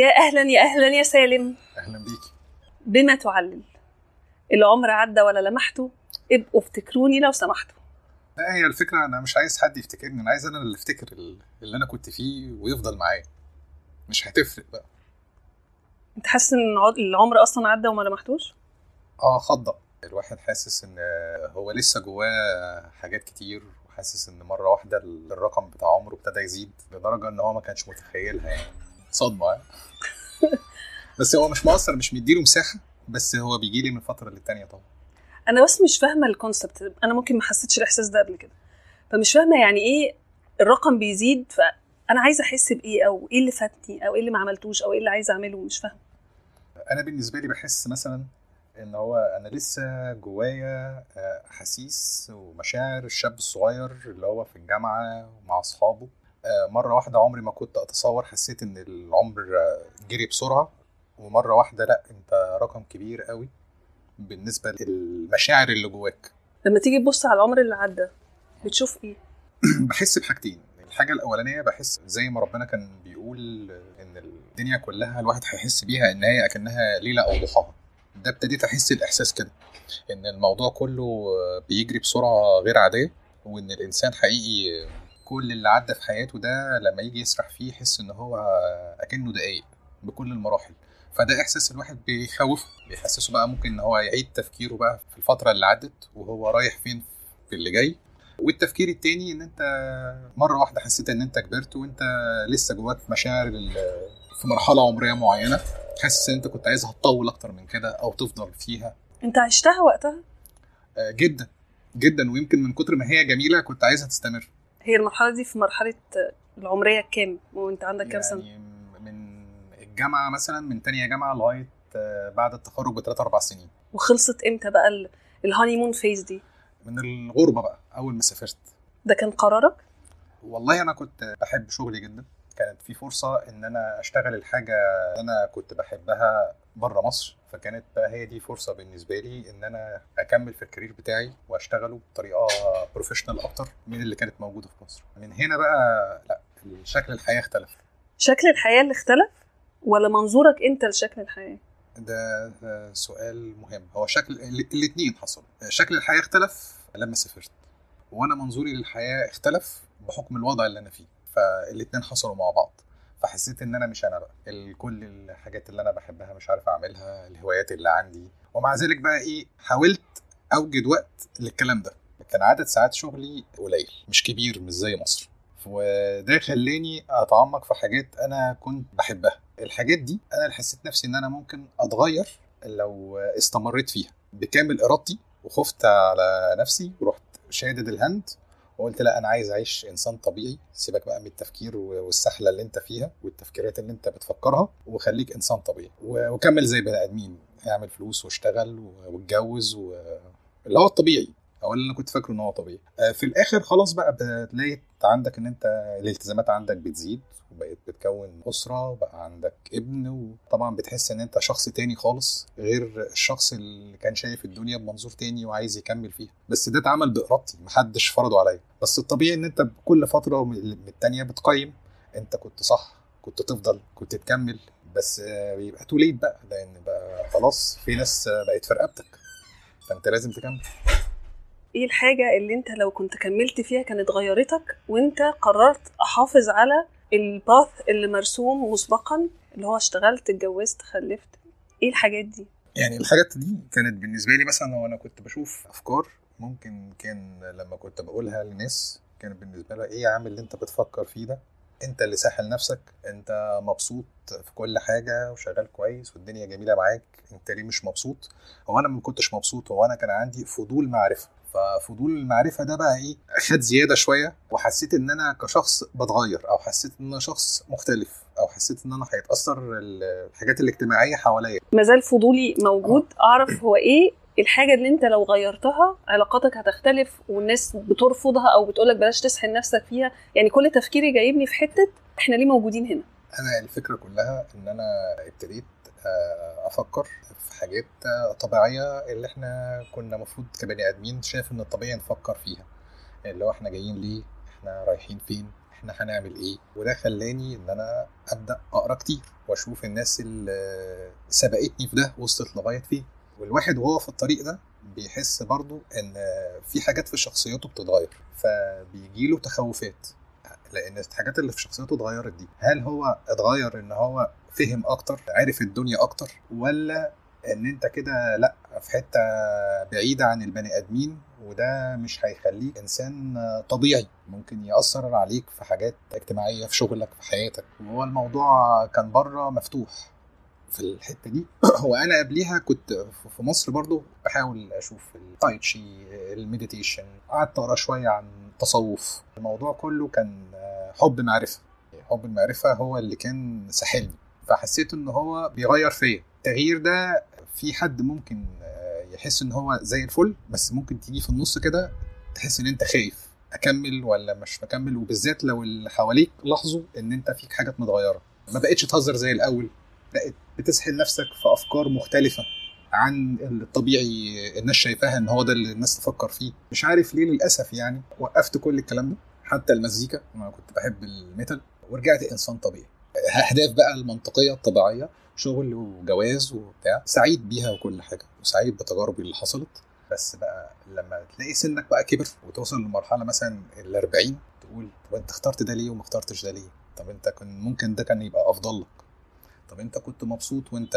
يا أهلا يا أهلا يا سالم. أهلا بيكي بما تعلل. العمر عدى ولا لمحته ابقوا افتكروني لو سمحتوا. لا هي الفكرة أنا مش عايز حد يفتكرني أنا عايز أنا اللي أفتكر اللي أنا كنت فيه ويفضل معايا. مش هتفرق بقى. أنت حاسس إن الع- العمر أصلا عدى وما لمحتوش؟ آه خضة. الواحد حاسس إن هو لسه جواه حاجات كتير وحاسس إن مرة واحدة الرقم بتاع عمره ابتدى يزيد لدرجة إن هو ما كانش متخيلها يعني. صدمة يعني. بس هو مش مقصر مش مديله مساحة بس هو بيجي لي من فترة للتانية طبعا. أنا بس مش فاهمة الكونسبت أنا ممكن ما حسيتش الإحساس ده قبل كده. فمش فاهمة يعني إيه الرقم بيزيد فأنا عايزة أحس بإيه أو إيه اللي فاتني أو إيه اللي ما عملتوش أو إيه اللي عايزة أعمله مش فاهمة. أنا بالنسبة لي بحس مثلا إن هو أنا لسه جوايا آه، احاسيس ومشاعر الشاب الصغير اللي هو في الجامعة ومع أصحابه. آه، مرة واحدة عمري ما كنت أتصور حسيت إن العمر جري بسرعة ومرة واحدة لأ أنت رقم كبير قوي بالنسبة للمشاعر اللي جواك. لما تيجي تبص على العمر اللي عدى بتشوف إيه؟ بحس بحاجتين. الحاجة الأولانية بحس زي ما ربنا كان بيقول إن الدنيا كلها الواحد هيحس بيها إن هي أكنها ليلة أو ضحاها. ده ابتديت أحس الإحساس كده إن الموضوع كله بيجري بسرعة غير عادية وإن الإنسان حقيقي كل اللي عدى في حياته ده لما يجي يسرح فيه يحس إن هو أكنه دقايق بكل المراحل. فده إحساس الواحد بيخوفه بيحسسه بقى ممكن إن هو يعيد تفكيره بقى في الفترة اللي عدت وهو رايح فين في اللي جاي. والتفكير التاني إن أنت مرة واحدة حسيت إن أنت كبرت وأنت لسه جواك مشاعر في مرحلة عمرية معينة حاسس إن أنت كنت عايزها تطول أكتر من كده أو تفضل فيها. أنت عشتها وقتها؟ آه، جدا جدا. ويمكن من كتر ما هي جميلة كنت عايزها تستمر. هي المرحلة دي في مرحلة العمرية الكام وانت عندك كام سنة؟ يعني من الجامعة مثلا من تانية جامعة لغاية آه، بعد التخرج بثلاث أربع سنين. وخلصت إمتى بقى ال- ال honeymoon phase دي؟ من الغربة بقى أول ما سافرت. ده كان قرارك؟ والله أنا كنت بحب شغلي جدا. كانت في فرصة إن أنا أشتغل الحاجة اللي أنا كنت بحبها بره مصر. فكانت بقى هي دي فرصة بالنسبة لي إن أنا أكمل في ال career بتاعي وأشتغله بطريقة professional أكتر من اللي كانت موجودة في مصر. من هنا بقى لا شكل الحياة اختلف. شكل الحياة اللي اختلف ولا منظورك أنت لشكل الحياة؟ ده ده سؤال مهم. هو شكل الاثنين حصل. شكل الحياة اختلف لما سافرت وأنا منظوري للحياة اختلف بحكم الوضع اللي أنا فيه. فالاثنين حصلوا مع بعض. فحسيت إن أنا مش أنا بقى. كل الحاجات اللي أنا بحبها مش عارف أعملها الهوايات اللي عندي. ومع ذلك بقى إيه حاولت أوجد وقت للكلام ده. كان عدد ساعات شغلي قليل مش كبير مش زي مصر. وده خلاني أتعمق في حاجات أنا كنت بحبها. الحاجات دي أنا اللي حسيت نفسي إن أنا ممكن أتغير لو استمريت فيها. بكامل إرادتي وخفت على نفسي ورحت شادد الهند وقلت لا أنا عايز أعيش إنسان طبيعي. سيبك بقى من التفكير والسحلة اللي أنت فيها والتفكيرات اللي أنت بتفكرها وخليك إنسان طبيعي. وكمل زي بني آدمين. اعمل فلوس واشتغل واتجوز و... اللي هو الطبيعي. أو اللي أنا كنت فاكره إن هو طبيعي. آه، في الآخر خلاص بقى بتلاقي عندك إن أنت الالتزامات عندك بتزيد وبقيت بتكون أسرة وبقى عندك ابن وطبعا بتحس إن أنت شخص تاني خالص غير الشخص اللي كان شايف الدنيا بمنظور تاني وعايز يكمل فيها. بس ده اتعمل بإرادتي محدش فرضه عليا. بس الطبيعي إن أنت بكل فترة من التانية بتقيم أنت كنت صح كنت تفضل كنت تكمل. بس بيبقى تو ليت بقى لأن بقى خلاص في ناس بقت في رقبتك. فأنت لازم تكمل. إيه الحاجة اللي انت لو كنت كملت فيها كانت غيرتك وانت قررت احافظ على الباث اللي مرسوم مسبقا اللي هو اشتغلت اتجوزت خلفت؟ إيه الحاجات دي؟ يعني الحاجات دي كانت بالنسبة لي مثلا وأنا كنت بشوف أفكار ممكن كان لما كنت بقولها للناس كانت بالنسبة لها إيه يا عم اللي انت بتفكر فيه ده؟ انت اللي ساحل نفسك انت مبسوط في كل حاجة وشغال كويس والدنيا جميلة معاك انت ليه مش مبسوط؟ هو أنا ما كنتش مبسوط هو أنا كان عندي فضول معرفة. ففضول المعرفة ده بقى إيه؟ خد زيادة شوية وحسيت إن أنا كشخص بتغير أو حسيت إن أنا شخص مختلف أو حسيت إن أنا هيتأثر الحاجات الاجتماعية حواليا. مازال فضولي موجود أعرف هو إيه الحاجة اللي أنت لو غيرتها علاقاتك هتختلف والناس بترفضها أو بتقولك بلاش تسحل نفسك فيها. يعني كل تفكيري جايبني في حتة إحنا ليه موجودين هنا؟ أنا الفكرة كلها إن أنا ابتديت أفكر في حاجات آه، طبيعية اللي إحنا كنا المفروض كبني آدمين شايف إن الطبيعي نفكر فيها. اللي هو إحنا جايين ليه؟ إحنا رايحين فين؟ إحنا هنعمل إيه؟ وده خلاني إن أنا أبدأ أقرأ كتير وأشوف الناس اللي سبقتني في ده وصلت لغاية فين. والواحد وهو في الطريق ده بيحس برضو إن في حاجات في شخصيته بتتغير فبيجيله تخوفات. لأن الحاجات اللي في شخصيته اتغيرت دي هل هو اتغير إن هو فهم أكتر عرف الدنيا أكتر ولا إن أنت كده لأ في حتة بعيدة عن البني آدمين وده مش هيخليك إنسان طبيعي. ممكن يأثر عليك في حاجات اجتماعية في شغلك في حياتك. وهو الموضوع كان بره مفتوح في الحتة دي. وأنا قبليها كنت في مصر برضو بحاول أشوف ال Tai Chi ال meditation قعدت أقرأ شوية عن التصوف. الموضوع كله كان حب معرفة. حب المعرفة هو اللي كان ساحلني. فحسيت إن هو بيغير فيا. التغيير ده في حد ممكن يحس إن هو زي الفل بس ممكن تيجي في النص كده تحس إن أنت خايف. أكمل ولا مش مكمل؟ وبالذات لو اللي حواليك لاحظوا إن أنت فيك حاجات متغيرة. ما بقتش تهزر زي الأول. بقت بتسحل نفسك في أفكار مختلفة عن الطبيعي الناس شايفاها إن هو ده اللي الناس تفكر فيه. مش عارف ليه للأسف يعني وقفت كل الكلام ده. حتى المزيكا أنا كنت بحب الميتال ورجعت إنسان طبيعي. اهداف بقى المنطقية الطبيعية شغل وجواز وبتاع سعيد بيها وكل حاجة وسعيد بتجاربي اللي حصلت بس بقى لما تلاقي سنك بقى كبر وتوصل لمرحلة مثلا ال 40 تقول طب أنت اخترت ده ليه وما اخترتش ده ليه؟ طب أنت كان ممكن ده كان يبقى أفضل لك طب أنت كنت مبسوط وأنت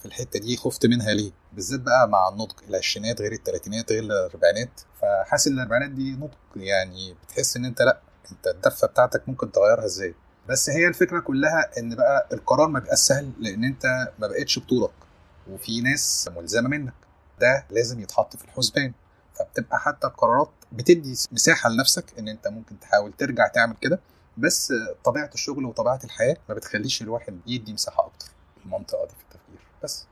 في الحتة دي خفت منها ليه؟ بالذات بقى مع النضج العشرينات غير الثلاثينات غير الأربعينات فحاسس إن الأربعينات دي نضج يعني بتحس إن أنت لأ أنت الدفة بتاعتك ممكن تغيرها إزاي؟ بس هي الفكرة كلها إن بقى القرار ما بقاش سهل لأن أنت ما بقتش بطولك. وفي ناس ملزمة منك. ده لازم يتحط في الحسبان فبتبقى حتى القرارات بتدي مساحة لنفسك إن أنت ممكن تحاول ترجع تعمل كده. بس طبيعة الشغل وطبيعة الحياة ما بتخليش الواحد يدي مساحة أكتر. المنطقة دي في التفكير. بس.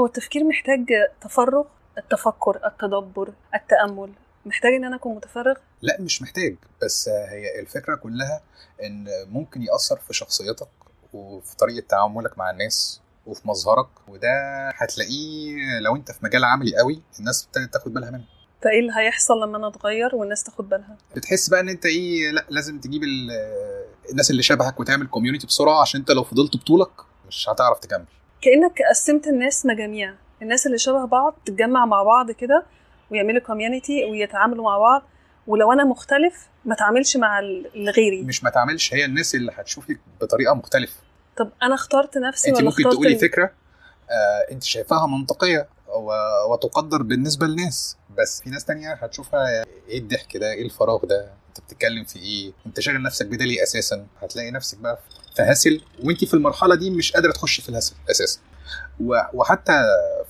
هو التفكير محتاج تفرغ التفكر التدبر التأمل. محتاج إن أنا أكون متفرغ؟ لا مش محتاج. بس هي الفكرة كلها إن ممكن يأثر في شخصيتك وفي طريقة تعاملك مع الناس وفي مظهرك وده هتلاقيه لو أنت في مجال عملي قوي الناس ابتدت تاخد بالها منه. فإيه اللي هيحصل لما أنا أتغير والناس تاخد بالها؟ بتحس بقى إن أنت إيه لأ لازم تجيب الناس اللي شبهك وتعمل community بسرعة عشان أنت لو فضلت بطولك مش هتعرف تكمل. كأنك قسمت الناس مجاميع. الناس اللي شبه بعض تتجمع مع بعض كده ويعملوا community ويتعاملوا مع بعض. ولو أنا مختلف ما اتعاملش مع اللي غيري. مش ما تعملش هي الناس اللي هتشوفك بطريقة مختلفة. طب أنا اخترت نفسي انت ولا ممكن تقولي فكرة؟ انت شايفاها منطقية وتقدر بالنسبة للناس. بس في ناس تانية هتشوفها إيه الضحك ده؟ إيه الفراغ ده؟ انت بتتكلم في إيه؟ انت شاغل نفسك بده ليه أساسا. هتلاقي نفسك بقى في هسل وانت في المرحلة دي مش قادرة تخشي في الهسل أساسا. وحتى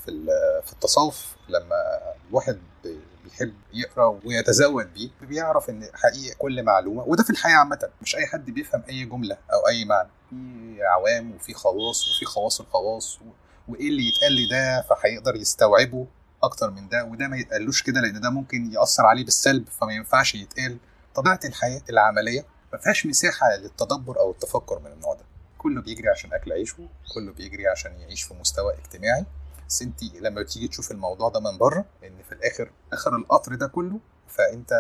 في في التصوف لما الواحد بي- بيحب يقرأ ويتزود بيه بيعرف إن حقيقه كل معلومة. وده في الحياة عامة. مش أي حد بيفهم أي جملة أو أي معنى. في عوام وفي خواص وفي خواص الخواص و... وإيه اللي يتقال لي ده فهيقدر يستوعبه أكتر من ده وده ما يتقالوش كده لأن ده ممكن يأثر عليه بالسلب فما ينفعش يتقال. طبيعة الحياة العملية ما فيهاش مساحة للتدبر أو التفكر من النوع ده. كله بيجري عشان أكل عيشه كله بيجري عشان يعيش في مستوى اجتماعي. بس أنت لما تيجي تشوف الموضوع ده من بره إن في الآخر آخر القطر ده كله فأنت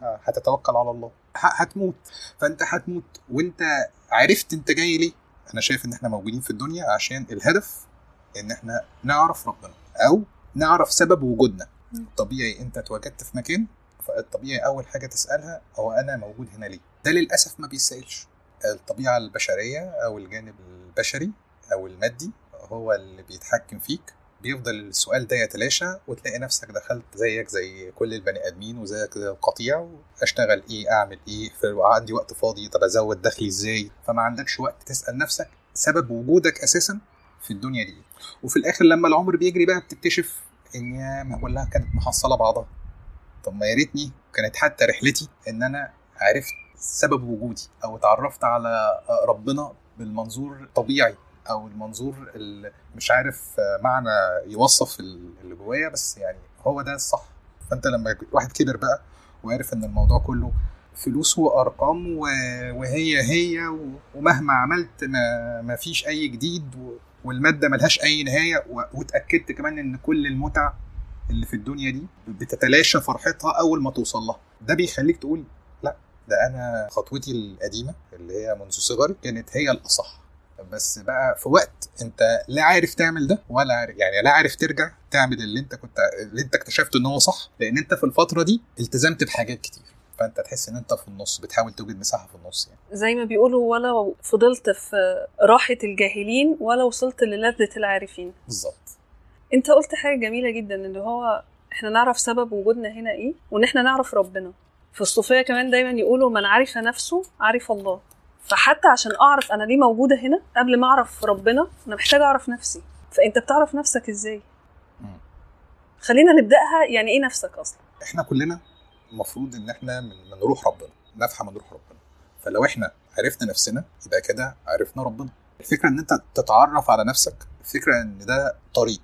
هتتوكل على الله. هتموت. فأنت هتموت. وأنت عرفت أنت جاي ليه. أنا شايف إن إحنا موجودين في الدنيا عشان الهدف إن إحنا نعرف ربنا أو نعرف سبب وجودنا. طبيعي أنت اتواجدت في مكان فالطبيعي أول حاجة تسألها هو أنا موجود هنا ليه؟ ده للأسف ما بيسألش. الطبيعة البشرية أو الجانب البشري أو المادي هو اللي بيتحكم فيك. بيفضل السؤال ده يتلاشى وتلاقي نفسك دخلت زيك زي كل البني آدمين وزيك زي القطيع اشتغل إيه أعمل إيه في عندي وقت فاضي طب أزود دخلي إزاي؟ فما عندكش وقت تسأل نفسك سبب وجودك أساسا في الدنيا دي. وفي الآخر لما العمر بيجري بقى بتكتشف إن يا كلها كانت محصلة بعضها. طب ما يا ريتني كانت حتى رحلتي إن أنا عرفت سبب وجودي أو اتعرفت على ربنا بالمنظور الطبيعي أو المنظور اللي مش عارف معنى يوصف اللي جوايا بس يعني هو ده الصح. فأنت لما واحد كبر بقى وعرف إن الموضوع كله فلوس وأرقام وهي هي ومهما عملت ما, فيش أي جديد والمادة ملهاش أي نهاية واتأكدت كمان إن كل المتع اللي في الدنيا دي بتتلاشى فرحتها أول ما توصل لها. ده بيخليك تقول لأ ده أنا خطوتي القديمة اللي هي منذ صغري كانت هي الأصح. بس بقى في وقت أنت لا عارف تعمل ده ولا عارف يعني لا عارف ترجع تعمل اللي أنت كنت اللي أنت اكتشفت إن هو صح لأن أنت في الفترة دي التزمت بحاجات كتير. فانت تحس ان انت في النص بتحاول توجد مساحة في النص يعني. زي ما بيقولوا ولا فضلت في راحة الجاهلين ولا وصلت للذة العارفين. بالظبط. انت قلت حاجة جميلة جدا اللي هو إحنا نعرف سبب وجودنا هنا إيه وان إحنا نعرف ربنا. في الصوفية كمان دايما يقولوا من عرف نفسه عرف الله. فحتى عشان أعرف أنا ليه موجودة هنا قبل ما أعرف ربنا أنا محتاجة أعرف نفسي. فأنت بتعرف نفسك إزاي. خلينا نبدأها يعني إيه نفسك أصلا؟ إحنا كلنا المفروض إن إحنا من, من روح ربنا نفهم من روح ربنا. فلو إحنا عرفنا نفسنا يبقى كده عرفنا ربنا. الفكرة إن أنت تتعرف على نفسك الفكرة إن ده طريق.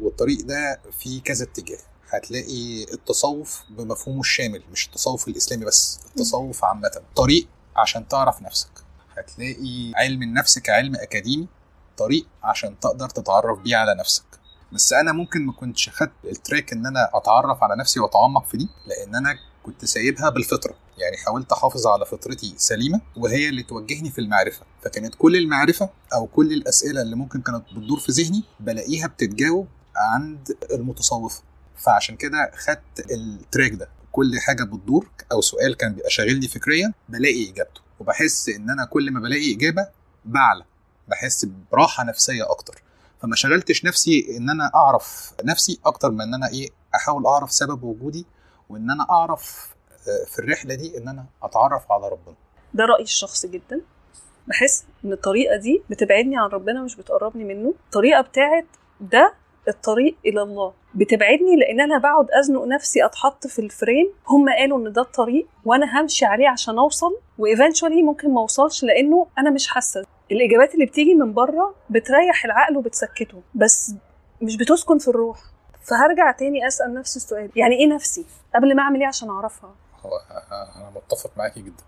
والطريق ده فيه كذا اتجاه. هتلاقي التصوف بمفهومه الشامل مش التصوف الإسلامي بس التصوف عامة. طريق عشان تعرف نفسك. هتلاقي علم النفس كعلم أكاديمي طريق عشان تقدر تتعرف بيه على نفسك. بس أنا ممكن ما كنتش خدت ال track إن أنا أتعرف على نفسي وأتعمق في دي لأن أنا كنت سايبها بالفطرة. يعني حاولت أحافظ على فطرتي سليمة وهي اللي توجهني في المعرفة. فكانت كل المعرفة أو كل الأسئلة اللي ممكن كانت بتدور في ذهني بلاقيها بتتجاوب عند المتصوفة. فعشان كده خدت ال track ده. كل حاجة بتدور أو سؤال كان بيبقى شاغلني فكريا بلاقي إجابته. وبحس إن أنا كل ما بلاقي إجابة بعلى. بحس براحة نفسية أكتر. فما شغلتش نفسي إن أنا أعرف نفسي أكتر من إن أنا إيه أحاول أعرف سبب وجودي وإن أنا أعرف آه، في الرحلة دي إن أنا أتعرف على ربنا. ده رأيي الشخصي جدا. بحس إن الطريقة دي بتبعدني عن ربنا مش بتقربني منه. الطريقة بتاعت ده الطريق إلى الله. بتبعدني لأن أنا بقعد أزنق نفسي أتحط في ال frame هم قالوا إن ده الطريق وأنا همشي عليه عشان أوصل و eventually ممكن ما أوصلش لأنه أنا مش حاسة. الإجابات اللي بتيجي من بره بتريح العقل وبتسكته بس مش بتسكن في الروح. فهرجع تاني أسأل نفس السؤال يعني إيه نفسي؟ قبل ما أعمل إيه عشان أعرفها؟ هو أنا متفق معاكي جدا.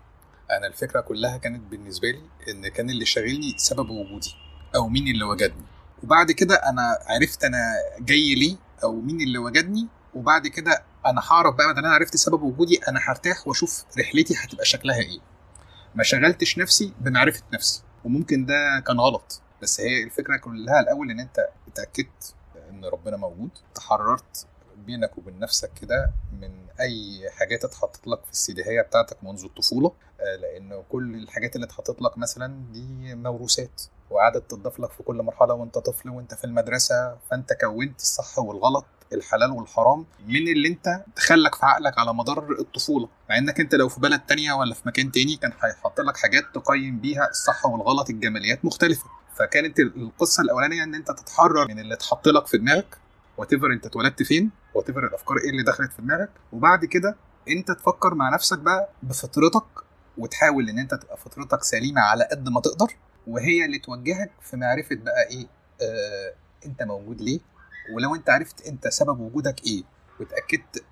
أنا الفكرة كلها كانت بالنسبة لي إن كان اللي شاغلني سبب وجودي أو مين اللي وجدني. وبعد كده أنا عرفت أنا جاي ليه أو مين اللي وجدني وبعد كده أنا هعرف بقى ما أنا عرفت سبب وجودي أنا هرتاح وأشوف رحلتي هتبقى شكلها إيه. ما شغلتش نفسي بمعرفة نفسي. وممكن ده كان غلط. بس هي الفكرة كلها الأول إن أنت اتأكدت إن ربنا موجود. تحررت بينك وبين نفسك كده من أي حاجات اتحطت لك في السيديهيه بتاعتك منذ الطفولة. آه، لأن كل الحاجات اللي اتحطت لك مثلا دي موروثات وقعدت تضاف لك في كل مرحلة وأنت طفل وأنت في المدرسة. فأنت كونت الصح والغلط الحلال والحرام من اللي انت دخلك في عقلك على مدار الطفولة. مع انك انت لو في بلد تانية ولا في مكان تاني كان هيحط لك حاجات تقيم بيها الصح والغلط الجماليات مختلفة. فكانت القصة الأولانية إن أنت تتحرر من اللي اتحط لك في دماغك وات أنت اتولدت فين وات الأفكار إيه اللي دخلت في دماغك وبعد كده أنت تفكر مع نفسك بقى بفطرتك وتحاول إن أنت تبقى فطرتك سليمة على قد ما تقدر وهي اللي توجهك في معرفة بقى إيه آه أنت موجود ليه. ولو انت عرفت انت سبب وجودك إيه واتاكدت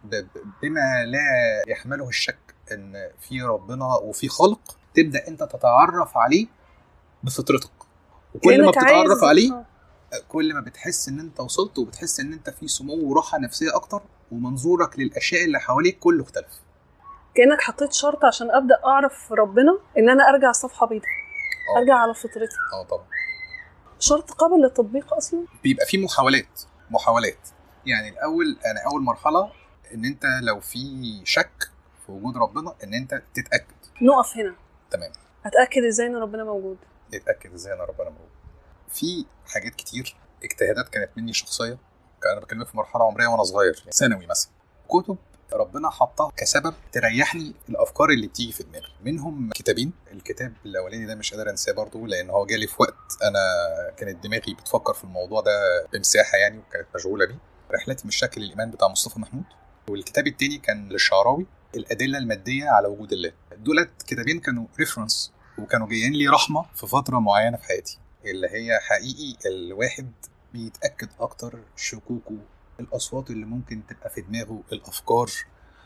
بما لا يحمله الشك ان في ربنا وفي خلق تبدأ انت تتعرف عليه بفطرتك. وكل ما بتتعرف عليه آه. كل ما بتحس ان انت وصلت وبتحس ان انت في سمو وراحة نفسية أكتر ومنظورك للأشياء اللي حواليك كله اختلف. كأنك حطيت شرط عشان أبدأ أعرف ربنا إن أنا أرجع صفحة بيضاء آه. أرجع على فطرتي. آه طبعا. شرط قابل للتطبيق أصلا؟ بيبقى في محاولات. محاولات. يعني الأول أنا أول مرحلة إن أنت لو في شك في وجود ربنا إن أنت تتأكد. نقف هنا. تمام. اتاكد إزاي إن ربنا موجود؟ تتاكد إزاي إن ربنا موجود. في حاجات كتير اجتهادات كانت مني شخصيه كان أنا بكلمك في مرحلة عمرية وأنا صغير يعني ثانوي مثلا. كتب ربنا حطها كسبب تريحني الأفكار اللي بتيجي في دماغي. منهم كتابين. الكتاب الأولاني ده مش قادر أنساه برضه لأن هو جالي في وقت أنا كانت دماغي بتفكر في الموضوع ده بمساحة يعني وكانت مشغولة بيه. رحلتي مش شكل الايمان بتاع مصطفى محمود. والكتاب التاني كان للشعراوي الأدلة المادية على وجود الله. دولت كتابين كانوا ريفرنس وكانوا جايين لي رحمة في فترة معينة في حياتي اللي هي حقيقي الواحد بيتأكد أكتر شكوكه الأصوات اللي ممكن تبقى في دماغه الأفكار.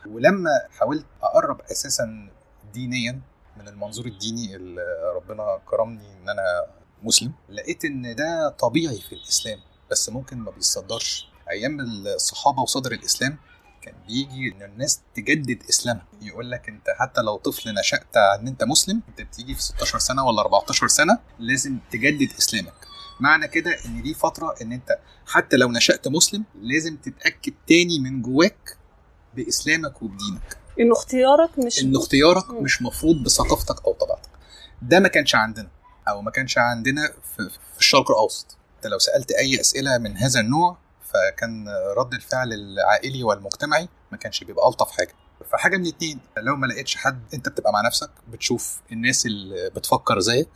ولما حاولت أقرب أساسا دينيا من المنظور الديني اللي ربنا كرمني إن أنا مسلم لقيت إن ده طبيعي في الإسلام بس ممكن ما بيصدرش. أيام الصحابة وصدر الإسلام كان بيجي إن الناس تجدد إسلامها. يقول لك أنت حتى لو طفل نشأت إن أنت مسلم أنت بتيجي في 16 سنة ولا 14 سنة لازم تجدد إسلامك. معنى كده إن دي فترة إن أنت حتى لو نشأت مسلم لازم تتأكد تاني من جواك بإسلامك وبدينك إنه اختيارك مش إن اختيارك مم. مش مفروض بثقافتك أو طبيعتك. ده ما كانش عندنا أو ما كانش عندنا في, في الشرق الأوسط. أنت لو سألت أي أسئلة من هذا النوع فكان رد الفعل العائلي والمجتمعي ما كانش بيبقى ألطف حاجة. فحاجة من اتنين لو ما لقيتش حد أنت بتبقى مع نفسك بتشوف الناس اللي بتفكر زيك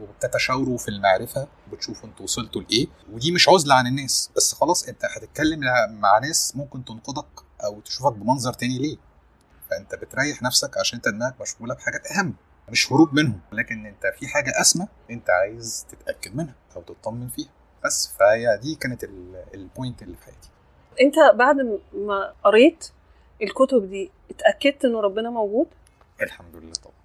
وبتتشاوروا في المعرفة بتشوفوا أنتوا وصلتوا لإيه. ودي مش عزلة عن الناس بس خلاص انت هتتكلم مع ناس ممكن تنقدك أو تشوفك بمنظر تاني ليه. فانت بتريح نفسك عشان انت دماغك مشغولة بحاجات أهم مش هروب منهم. لكن انت في حاجة أسمى انت عايز تتأكد منها أو تطمن فيها. بس فهي دي كانت ال- البوينت اللي في حياتي. انت بعد ما قريت الكتب دي اتأكدت إن ربنا موجود؟ الحمد لله طبعا.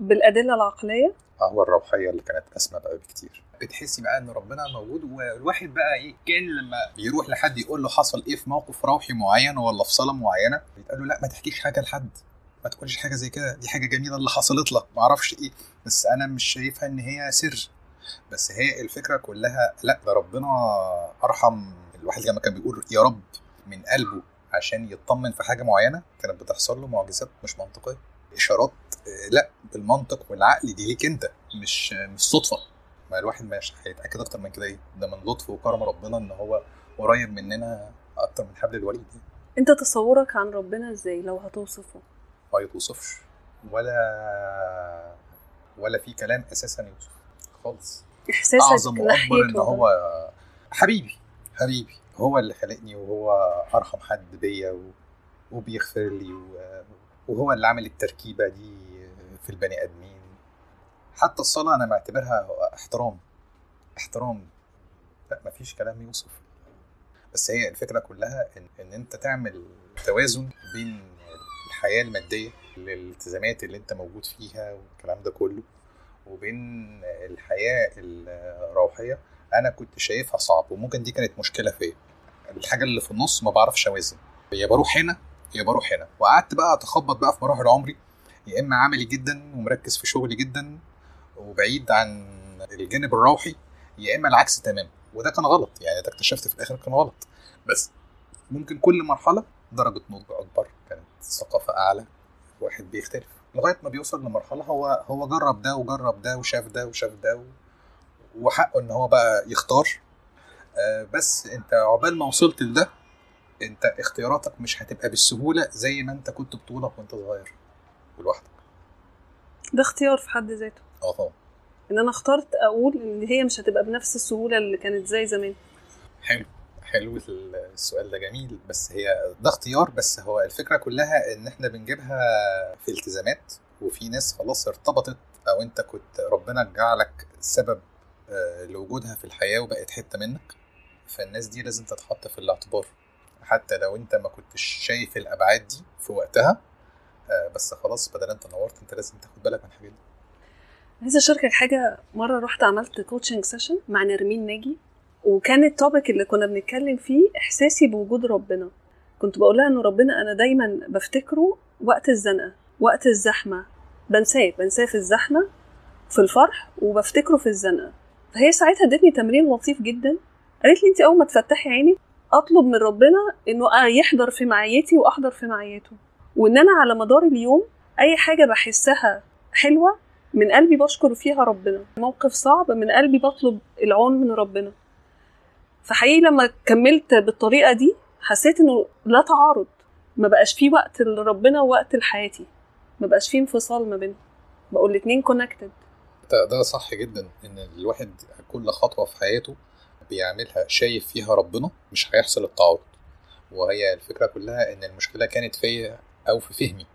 بالأدلة العقلية؟ هو الروحية اللي كانت أسمى بقى بكتير. بتحسي بقى إن ربنا موجود والواحد بقى إيه كأن لما بيروح لحد يقول له حصل إيه في موقف روحي معين ولا في صلاة معينة بيتقال له لا ما تحكيش حاجة لحد. ما تقولش حاجة زي كده. دي حاجة جميلة اللي حصلت لك. ما أعرفش إيه. بس أنا مش شايفها إن هي سر. بس هي الفكرة كلها لا ده ربنا أرحم. الواحد لما كان بيقول يا رب من قلبه عشان يطمن في حاجة معينة كانت بتحصل له معجزات مش منطقية. إشارات آه، لا بالمنطق والعقل دي ليك أنت مش مش صدفة. ما الواحد مش هيتأكد أكتر من كده إيه؟ ده من لطف وكرم ربنا إن هو قريب مننا أكتر من حبل الوريد. أنت تصورك عن ربنا إزاي لو هتوصفه؟ ما يتوصفش. ولا ولا في كلام أساسا يوصف. خالص. إحساسك أعظم وأكبر إن هو حبيبي حبيبي. هو اللي خلقني وهو أرحم حد بيا و- وبيغفر لي و- وهو اللي عامل التركيبة دي في البني آدمين. حتى الصلاة أنا معتبرها احترام. احترام. لا مفيش كلام يوصف. بس هي الفكرة كلها إن, إن أنت تعمل توازن بين الحياة المادية الالتزامات اللي أنت موجود فيها والكلام ده كله وبين الحياة الروحية. أنا كنت شايفها صعب وممكن دي كانت مشكلة فيا. الحاجة اللي في النص ما بعرفش أوازن. يا بروح هنا يا بروح هنا. وقعدت بقى أتخبط بقى في مراحل عمري. يا إما عملي جدا ومركز في شغلي جدا وبعيد عن الجانب الروحي يا إما العكس تماما. وده كان غلط. يعني ده اكتشفت في الآخر كان غلط. بس ممكن كل مرحلة درجة نضج أكبر. كانت ثقافة أعلى واحد بيختلف. لغاية ما بيوصل لمرحلة هو هو جرب ده وجرب ده وشاف ده وشاف ده و... وحقه إن هو بقى يختار. آه، بس أنت عقبال ما وصلت لده انت اختياراتك مش هتبقى بالسهولة زي ما انت كنت بطولك وانت صغير. ولوحدك. ده اختيار في حد ذاته. آه طبعا. ان أنا اخترت أقول ان هي مش هتبقى بنفس السهولة اللي كانت زي زمان. حلو. حلو السؤال ده جميل. بس هي ده اختيار بس هو الفكرة كلها ان إحنا بنجيبها في التزامات وفي ناس خلاص ارتبطت أو انت كنت ربنا جعلك سبب آه، لوجودها في الحياة وبقت حتة منك. فالناس دي لازم تتحط في الاعتبار. حتى لو انت ما كنتش شايف الأبعاد دي في وقتها آه، بس خلاص بدل انت نورت انت لازم تاخد بالك من الحاجات دي. عايزة أشاركك حاجة. مرة رحت عملت coaching session مع نرمين ناجي وكان ال topic اللي كنا بنتكلم فيه إحساسي بوجود ربنا. كنت بقول لها ان ربنا أنا دايما بفتكره وقت الزنقة وقت الزحمة. بنساه بنساه في الزحمة في الفرح وبفتكره في الزنقة. فهي ساعتها ادتني تمرين لطيف جدا. قالت لي انت أول ما تفتحي عينك أطلب من ربنا إنه يحضر في معيتي وأحضر في معيته. وإن أنا على مدار اليوم أي حاجة بحسها حلوة من قلبي بشكر فيها ربنا. موقف صعب من قلبي بطلب العون من ربنا. فحقيقي لما كملت بالطريقة دي حسيت إنه لا تعارض. ما بقاش فيه وقت لربنا ووقت لحياتي. ما بقاش فيه انفصال ما بينهم بقوا الاتنين كونكتد ده صح جدا إن الواحد كل خطوة في حياته بيعملها شايف فيها ربنا مش هيحصل التعارض. وهي الفكرة كلها إن المشكلة كانت فيا أو في فهمي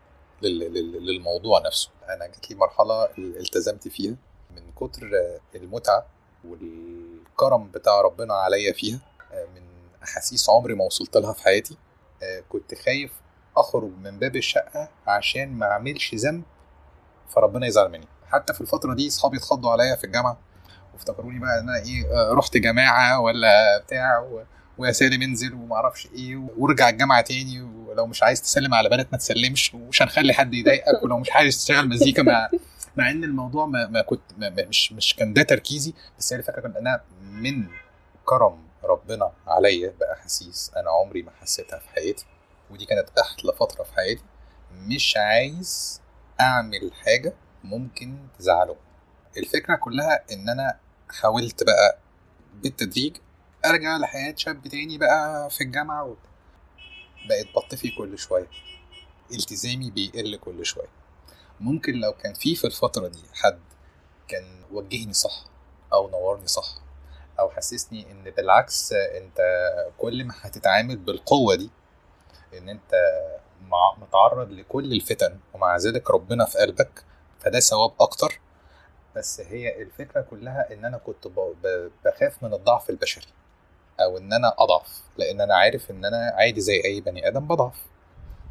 لل- لل- للموضوع نفسه. أنا جات لي مرحلة التزمت فيها من كتر المتعة والكرم بتاع ربنا عليا فيها من أحاسيس عمري ما وصلت لها في حياتي. كنت خايف أخرج من باب الشقة عشان ما أعملش ذنب فربنا يزعل مني. حتى في الفترة دي أصحابي اتخضوا عليا في الجامعة وافتكروني بقى إن أنا إيه آه، رحت جماعة ولا بتاع ويا سالم انزل وما أعرفش إيه وارجع الجامعة تاني ولو مش عايز تسلم على بنات ما تسلمش ومش هنخلي حد يضايقك ولو مش عايز تشتغل مزيكا مع مع إن الموضوع ما, ما كنت ما مش مش كان ده تركيزي بس هي الفكرة كان أنا من كرم ربنا عليا باحاسيس أنا عمري ما حسيتها في حياتي ودي كانت أحلى فترة في حياتي مش عايز أعمل حاجة ممكن تزعله. الفكرة كلها إن أنا حاولت بقى بالتدريج أرجع لحياة شاب تاني بقى في الجامعة و... بقيت بطفي كل شوية. التزامي بيقل كل شوية. ممكن لو كان في في الفترة دي حد كان وجهني صح أو نورني صح أو حسسني إن بالعكس أنت كل ما هتتعامل بالقوة دي إن أنت متعرض لكل الفتن ومع ذلك ربنا في قلبك فده ثواب أكتر بس هي الفكرة كلها إن أنا كنت بخاف من الضعف البشري أو إن أنا أضعف لأن أنا عارف إن أنا عادي زي أي بني آدم بضعف.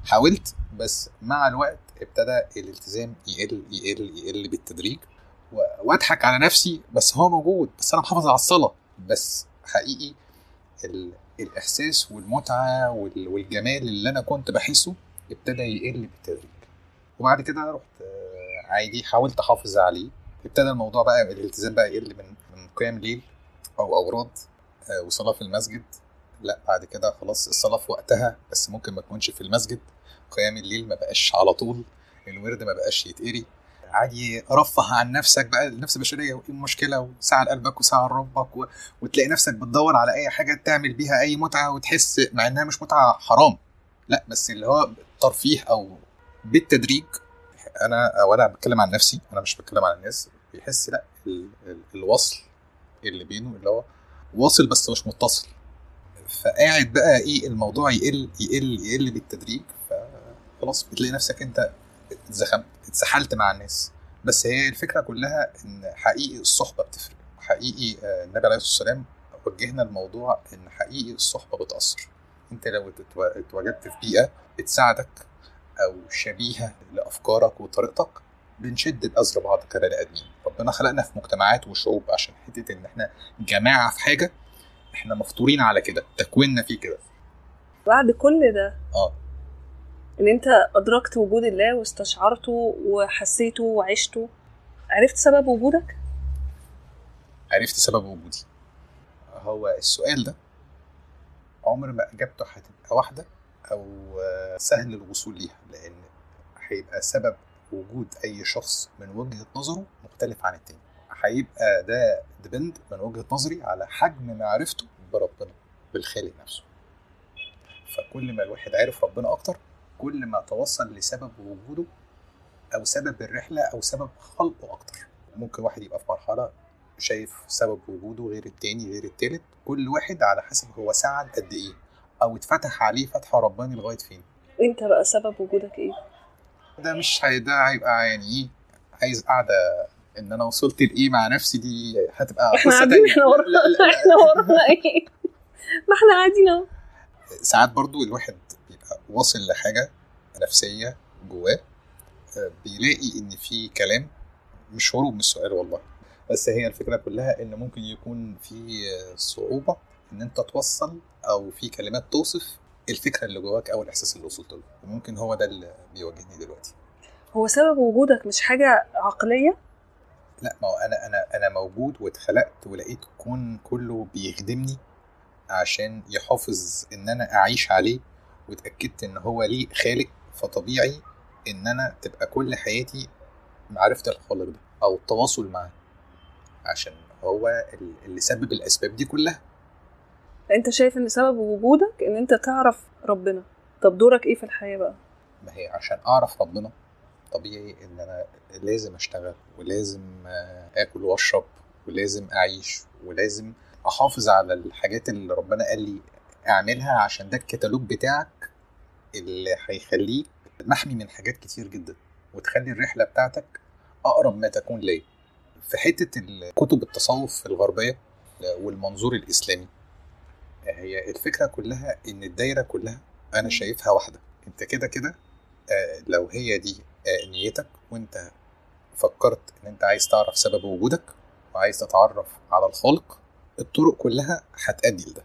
حاولت بس مع الوقت ابتدى الالتزام يقل يقل يقل بالتدريج وأضحك على نفسي بس هو موجود بس أنا محافظ على الصلاة. بس حقيقي ال... الإحساس والمتعة وال... والجمال اللي أنا كنت بحسه ابتدى يقل بالتدريج. وبعد كده رحت آه، عادي حاولت أحافظ عليه. ابتدى الموضوع بقى الالتزام بقى يقل من من قيام ليل أو أوراد آه، وصلاة في المسجد. لا بعد كده خلاص الصلاة في وقتها بس ممكن ما تكونش في المسجد. قيام الليل ما بقاش على طول الورد ما بقاش يتقري. عادي رفه عن نفسك بقى النفس البشرية وإيه المشكلة؟ وساعة لقلبك وساعة لربك و... وتلاقي نفسك بتدور على أي حاجة تعمل بيها أي متعة وتحس مع إنها مش متعة حرام. لا بس اللي هو ترفيه أو بالتدريج أنا وأنا بتكلم عن نفسي أنا مش بتكلم عن الناس. بيحس لأ ال... ال... الوصل اللي بينه اللي هو واصل بس مش متصل. فقاعد بقى إيه الموضوع يقل يقل يقل بالتدريج. فخلاص بتلاقي نفسك أنت اتزخمت اتسحلت مع الناس. بس هي الفكرة كلها إن حقيقي الصحبة بتفرق. حقيقي آه، النبي عليه الصلاة والسلام وجهنا الموضوع إن حقيقي الصحبة بتأثر. أنت لو اتو- اتواجدت في بيئة بتساعدك أو شبيهة لأفكارك وطريقتك بنشد بأزر بعض كبني ادمين ربنا خلقنا في مجتمعات وشعوب عشان حتة إن إحنا جماعة في حاجة إحنا مفطورين على كده تكويننا فيه كده. بعد كل ده آه. إن أنت أدركت وجود الله واستشعرته وحسيته وعشته عرفت سبب وجودك؟ عرفت سبب وجودي. هو السؤال ده عمر ما إجابته هتبقى واحدة أو سهل الوصول ليها لأن هيبقى سبب وجود أي شخص من وجهة نظره مختلف عن التاني. هيبقى ده ديبند من وجهة نظري على حجم معرفته بربنا بالخالق نفسه. فكل ما الواحد عرف ربنا أكتر كل ما توصل لسبب وجوده أو سبب الرحلة أو سبب خلقه أكتر. ممكن واحد يبقى في مرحلة شايف سبب وجوده غير التاني غير التالت كل واحد على حسب هو سعد قد إيه. أو اتفتح عليه فتح رباني لغاية فين؟ انت بقى سبب وجودك إيه؟ ده مش ده هيبقى يعني إيه عايز قاعدة إن أنا وصلت لإيه مع نفسي دي هتبقى إحنا قاعدين إحنا ورانا إحنا ورانا إيه؟ ما إحنا قاعدين اهو. ساعات برضو الواحد بيبقى واصل لحاجة نفسية جواه آه، بيلاقي إن في كلام مش هروب من السؤال والله. بس هي الفكرة كلها إن ممكن يكون في صعوبة إن أنت توصل أو في كلمات توصف الفكرة اللي جواك أو الإحساس اللي وصلت له. وممكن هو ده اللي بيواجهني دلوقتي. هو سبب وجودك مش حاجة عقلية؟ لا ما هو أنا أنا أنا موجود واتخلقت ولقيت الكون كله بيخدمني عشان يحافظ إن أنا أعيش عليه واتأكدت إن هو ليه خالق فطبيعي إن أنا تبقى كل حياتي معرفة الخالق ده أو التواصل معاه. عشان هو ال- اللي سبب الأسباب دي كلها. انت شايف إن سبب وجودك إن أنت تعرف ربنا. طب دورك إيه في الحياة بقى؟ ما هي عشان أعرف ربنا طبيعي إن أنا لازم أشتغل ولازم آه، آكل وأشرب ولازم أعيش ولازم أحافظ على الحاجات اللي ربنا قال لي أعملها عشان ده الكتالوج بتاعك اللي هيخليك محمي من حاجات كتير جدا وتخلي الرحلة بتاعتك أقرب ما تكون ليا. في حتة كتب التصوف الغربية والمنظور الإسلامي هي الفكرة كلها إن الدايرة كلها أنا شايفها واحدة. أنت كده كده آه، لو هي دي آه، نيتك وأنت فكرت إن أنت عايز تعرف سبب وجودك وعايز تتعرف على الخالق الطرق كلها هتأدي لده.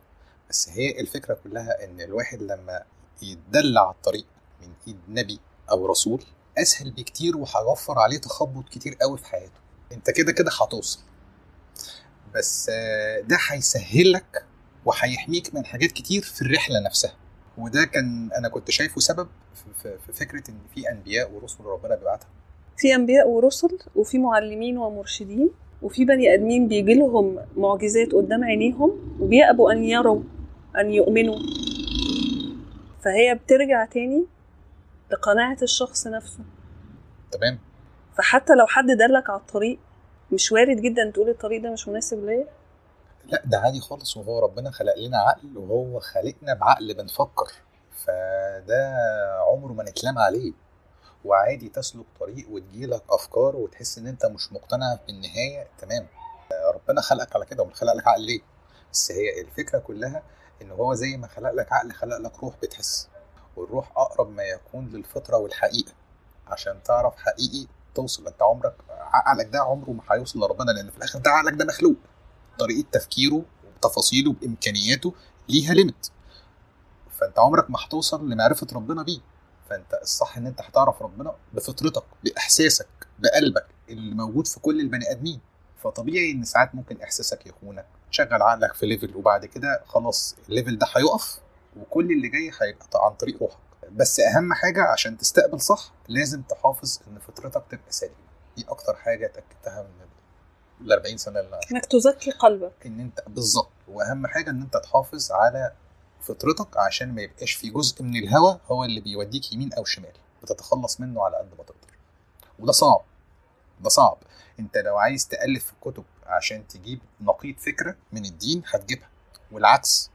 بس هي الفكرة كلها إن الواحد لما يتدلع على الطريق من إيد نبي أو رسول أسهل بكتير وهيوفر عليه تخبط كتير قوي في حياته. أنت كده كده هتوصل. بس آه، ده هيسهل لك وهيحميك من حاجات كتير في الرحلة نفسها. وده كان أنا كنت شايفه سبب في- فكرة إن في أنبياء ورسل ربنا بيبعتها. في أنبياء ورسل وفي معلمين ومرشدين وفي بني آدمين بيجي لهم معجزات قدام عينيهم وبيأبوا أن يروا أن يؤمنوا. فهي بترجع تاني لقناعة الشخص نفسه. تمام. فحتى لو حد دلك على الطريق مش وارد جدا تقول الطريق ده مش مناسب ليا. لا ده عادي خالص وهو ربنا خلق لنا عقل وهو خلقنا بعقل بنفكر. فده عمره ما نتلام عليه. وعادي تسلك طريق وتجيلك أفكار وتحس إن أنت مش مقتنع بالنهاية. تمام. ربنا خلقك على كده ومن خلق لك عقل ليه؟ بس هي الفكرة كلها إن هو زي ما خلق لك عقل خلق لك روح بتحس. والروح أقرب ما يكون للفطرة والحقيقة. عشان تعرف حقيقي توصل. أنت عمرك عقلك ده عمره ما هيوصل لربنا لأن في الآخر ده عقلك ده مخلوق. طريقة تفكيره وتفاصيله بإمكانياته ليها limit فأنت عمرك ما هتوصل لمعرفة ربنا بيه. فأنت الصح إن أنت هتعرف ربنا بفطرتك بإحساسك بقلبك اللي موجود في كل البني آدمين. فطبيعي إن ساعات ممكن إحساسك يخونك تشغل عقلك في level وبعد كده خلاص ال level ده هيقف وكل اللي جاي هيبقى عن طريق روحك. بس أهم حاجة عشان تستقبل صح لازم تحافظ إن فطرتك تبقى سليمة. دي أكتر حاجة اتأكدتها من ال 40 سنة اللي إنك تزكي قلبك. إن انت بالظبط. وأهم حاجة إن أنت تحافظ على فطرتك عشان ما يبقاش في جزء من الهوى هو اللي بيوديك يمين أو شمال. بتتخلص منه على قد ما تقدر. وده صعب. ده صعب. أنت لو عايز تألف في الكتب عشان تجيب نقيض فكرة من الدين هتجيبها. والعكس.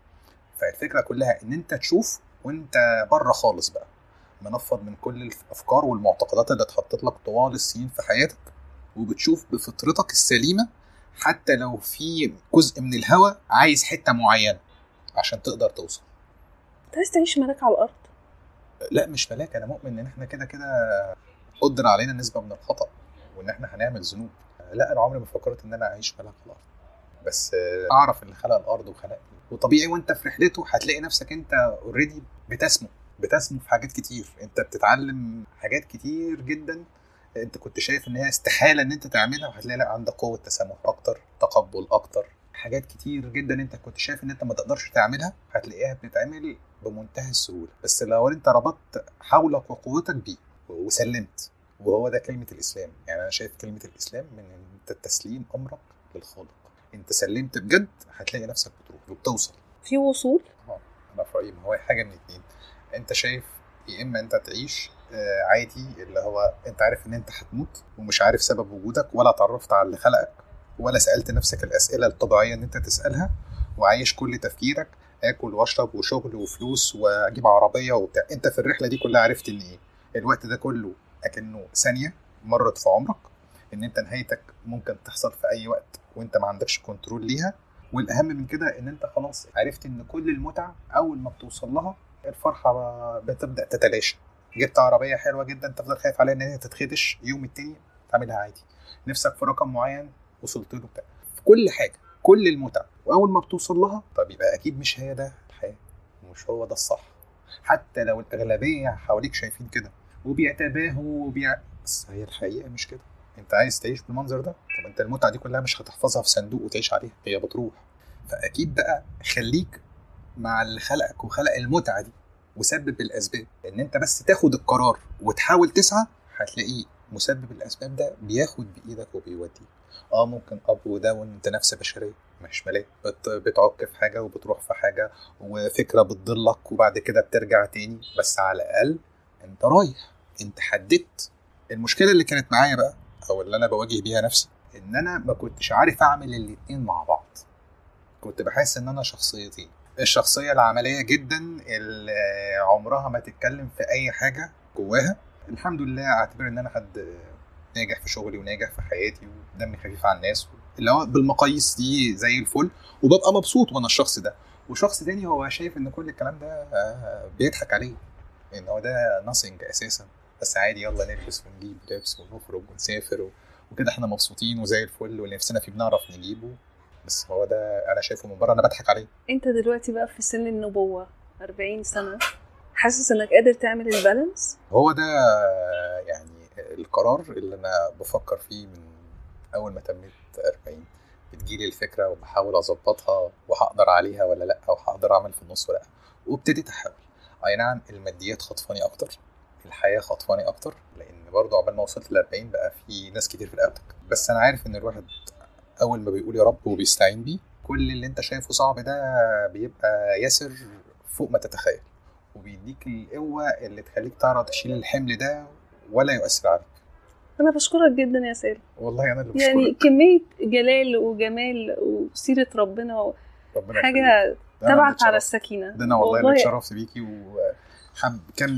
فالفكرة كلها إن أنت تشوف وأنت بره خالص بقى. منفض من كل الأفكار والمعتقدات اللي اتحطت لك طوال السنين في حياتك. وبتشوف بفطرتك السليمة حتى لو في جزء من الهوى عايز حتة معينة عشان تقدر توصل. انت عايز تعيش ملاك على الأرض؟ لا مش ملاك. أنا مؤمن إن إحنا كده كده قدر علينا نسبة من الخطأ وإن إحنا هنعمل ذنوب. لا أنا عمري ما فكرت إن أنا أعيش ملاك على الأرض. بس أعرف اللي خلق الأرض وخلقني. وطبيعي وأنت في رحلته هتلاقي نفسك أنت اوريدي بتسمو بتسمو في حاجات كتير. أنت بتتعلم حاجات كتير جدا انت كنت شايف ان هي استحالة ان انت تعملها وهتلاقي لا عندك قوة تسامح أكتر تقبل أكتر. حاجات كتير جدا انت كنت شايف ان انت ما تقدرش تعملها هتلاقيها بتتعمل بمنتهى السهولة. بس لو انت ربطت حولك وقوتك بيه وسلمت وهو ده كلمة الإسلام. يعني أنا شايف كلمة الإسلام من إن انت تسليم أمرك للخالق. انت سلمت بجد هتلاقي نفسك بتروح وبتوصل. في وصول؟ أنا في رأيي ما هو حاجة من اتنين. انت شايف يا إما انت تعيش عادي اللي هو انت عارف ان انت هتموت ومش عارف سبب وجودك ولا اتعرفت على اللي خلقك ولا سألت نفسك الأسئلة الطبيعية ان انت تسألها وعايش كل تفكيرك آكل واشرب وشغل وفلوس واجيب عربية وبتاع. انت في الرحلة دي كلها عرفت ان إيه؟ الوقت ده كله اكنه ثانية مرت في عمرك ان انت نهايتك ممكن تحصل في أي وقت وانت ما عندكش كنترول ليها. والأهم من كده ان انت خلاص عرفت ان كل المتعة أول ما بتوصل لها الفرحة بتبدأ تتلاشى. جبت عربية حلوة جدا تفضل خايف عليها إن هي تتخدش يوم التاني تعملها عادي. نفسك في رقم معين وصلت له بتاع. في كل حاجة كل المتعة. وأول ما بتوصل لها طب يبقى أكيد مش هي ده الحياة. ومش هو ده الصح. حتى لو الأغلبية حواليك شايفين كده. وبيتباهوا وبيع بس هي الحقيقة مش كده. أنت عايز تعيش بالمنظر ده؟ طب أنت المتعة دي كلها مش هتحفظها في صندوق وتعيش عليها. هي بتروح. فأكيد بقى خليك مع اللي خلقك وخلق المتعة دي. وسبب الأسباب. إن أنت بس تاخد القرار وتحاول تسعى هتلاقيه مسبب الأسباب ده بياخد بإيدك وبيوديك آه ممكن اب وداون أنت نفس بشرية مش ملاك بت بتعك في حاجة وبتروح في حاجة وفكرة بتضلك وبعد كده بترجع تاني. بس على الأقل أنت رايح أنت حددت. المشكلة اللي كانت معايا بقى أو اللي أنا بواجه بيها نفسي إن أنا ما كنتش عارف أعمل الاتنين مع بعض. كنت بحس إن أنا شخصيتين. الشخصية العملية جدا اللي عمرها ما تتكلم في أي حاجة جواها. الحمد لله أعتبر إن أنا حد ناجح في شغلي وناجح في حياتي ودمي خفيف على الناس اللي هو بالمقاييس دي زي الفل وببقى مبسوط وأنا الشخص ده. وشخص تاني هو شايف إن كل الكلام ده بيضحك عليه. إن هو ده ناثينج أساسا. بس عادي يلا نلبس ونجيب لبس ونخرج ونسافر وكده إحنا مبسوطين وزي الفل واللي نفسنا فيه بنعرف نجيبه. بس هو ده أنا شايفه من بره أنا بضحك عليه. أنت دلوقتي بقى في سن النبوة 40 سنة حاسس إنك قادر تعمل البالانس؟ هو ده يعني القرار اللي أنا بفكر فيه من أول ما تميت 40 بتجيلي الفكرة وبحاول أظبطها وهقدر عليها ولا لأ وهقدر أعمل في النص ولا لأ. وابتديت أحاول. أي نعم الماديات خطفاني أكتر الحياة خطفاني أكتر لأن برضه عقبال ما وصلت ل 40 بقى في ناس كتير في رقبتك بس أنا عارف إن الواحد أول ما بيقول يا رب وبيستعين بيه كل اللي أنت شايفه صعب ده بيبقى ياسر فوق ما تتخيل. وبيديك القوة اللي تخليك تعرف تشيل الحمل ده ولا يؤثر عليك. أنا بشكرك جدا يا سالم والله أنا اللي بشكرك. يعني كمية جلال وجمال وسيرة ربنا ربنا اللي تبعت على. السكينة. ده أنا والله اللي اتشرفت بيكي وحب كام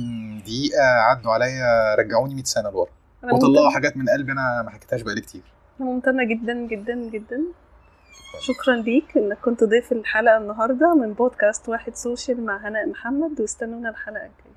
دقيقة عدوا عليا رجعوني 100 سنة لورا. وطلعوا حاجات من قلبي أنا ما حكيتهاش بقالي كتير. ممتنة جدا جدا جدا. شكرا ليك إنك كنت ضيف الحلقة النهاردة من بودكاست واحد سوشيال مع هناء محمد واستنونا الحلقة الجاية.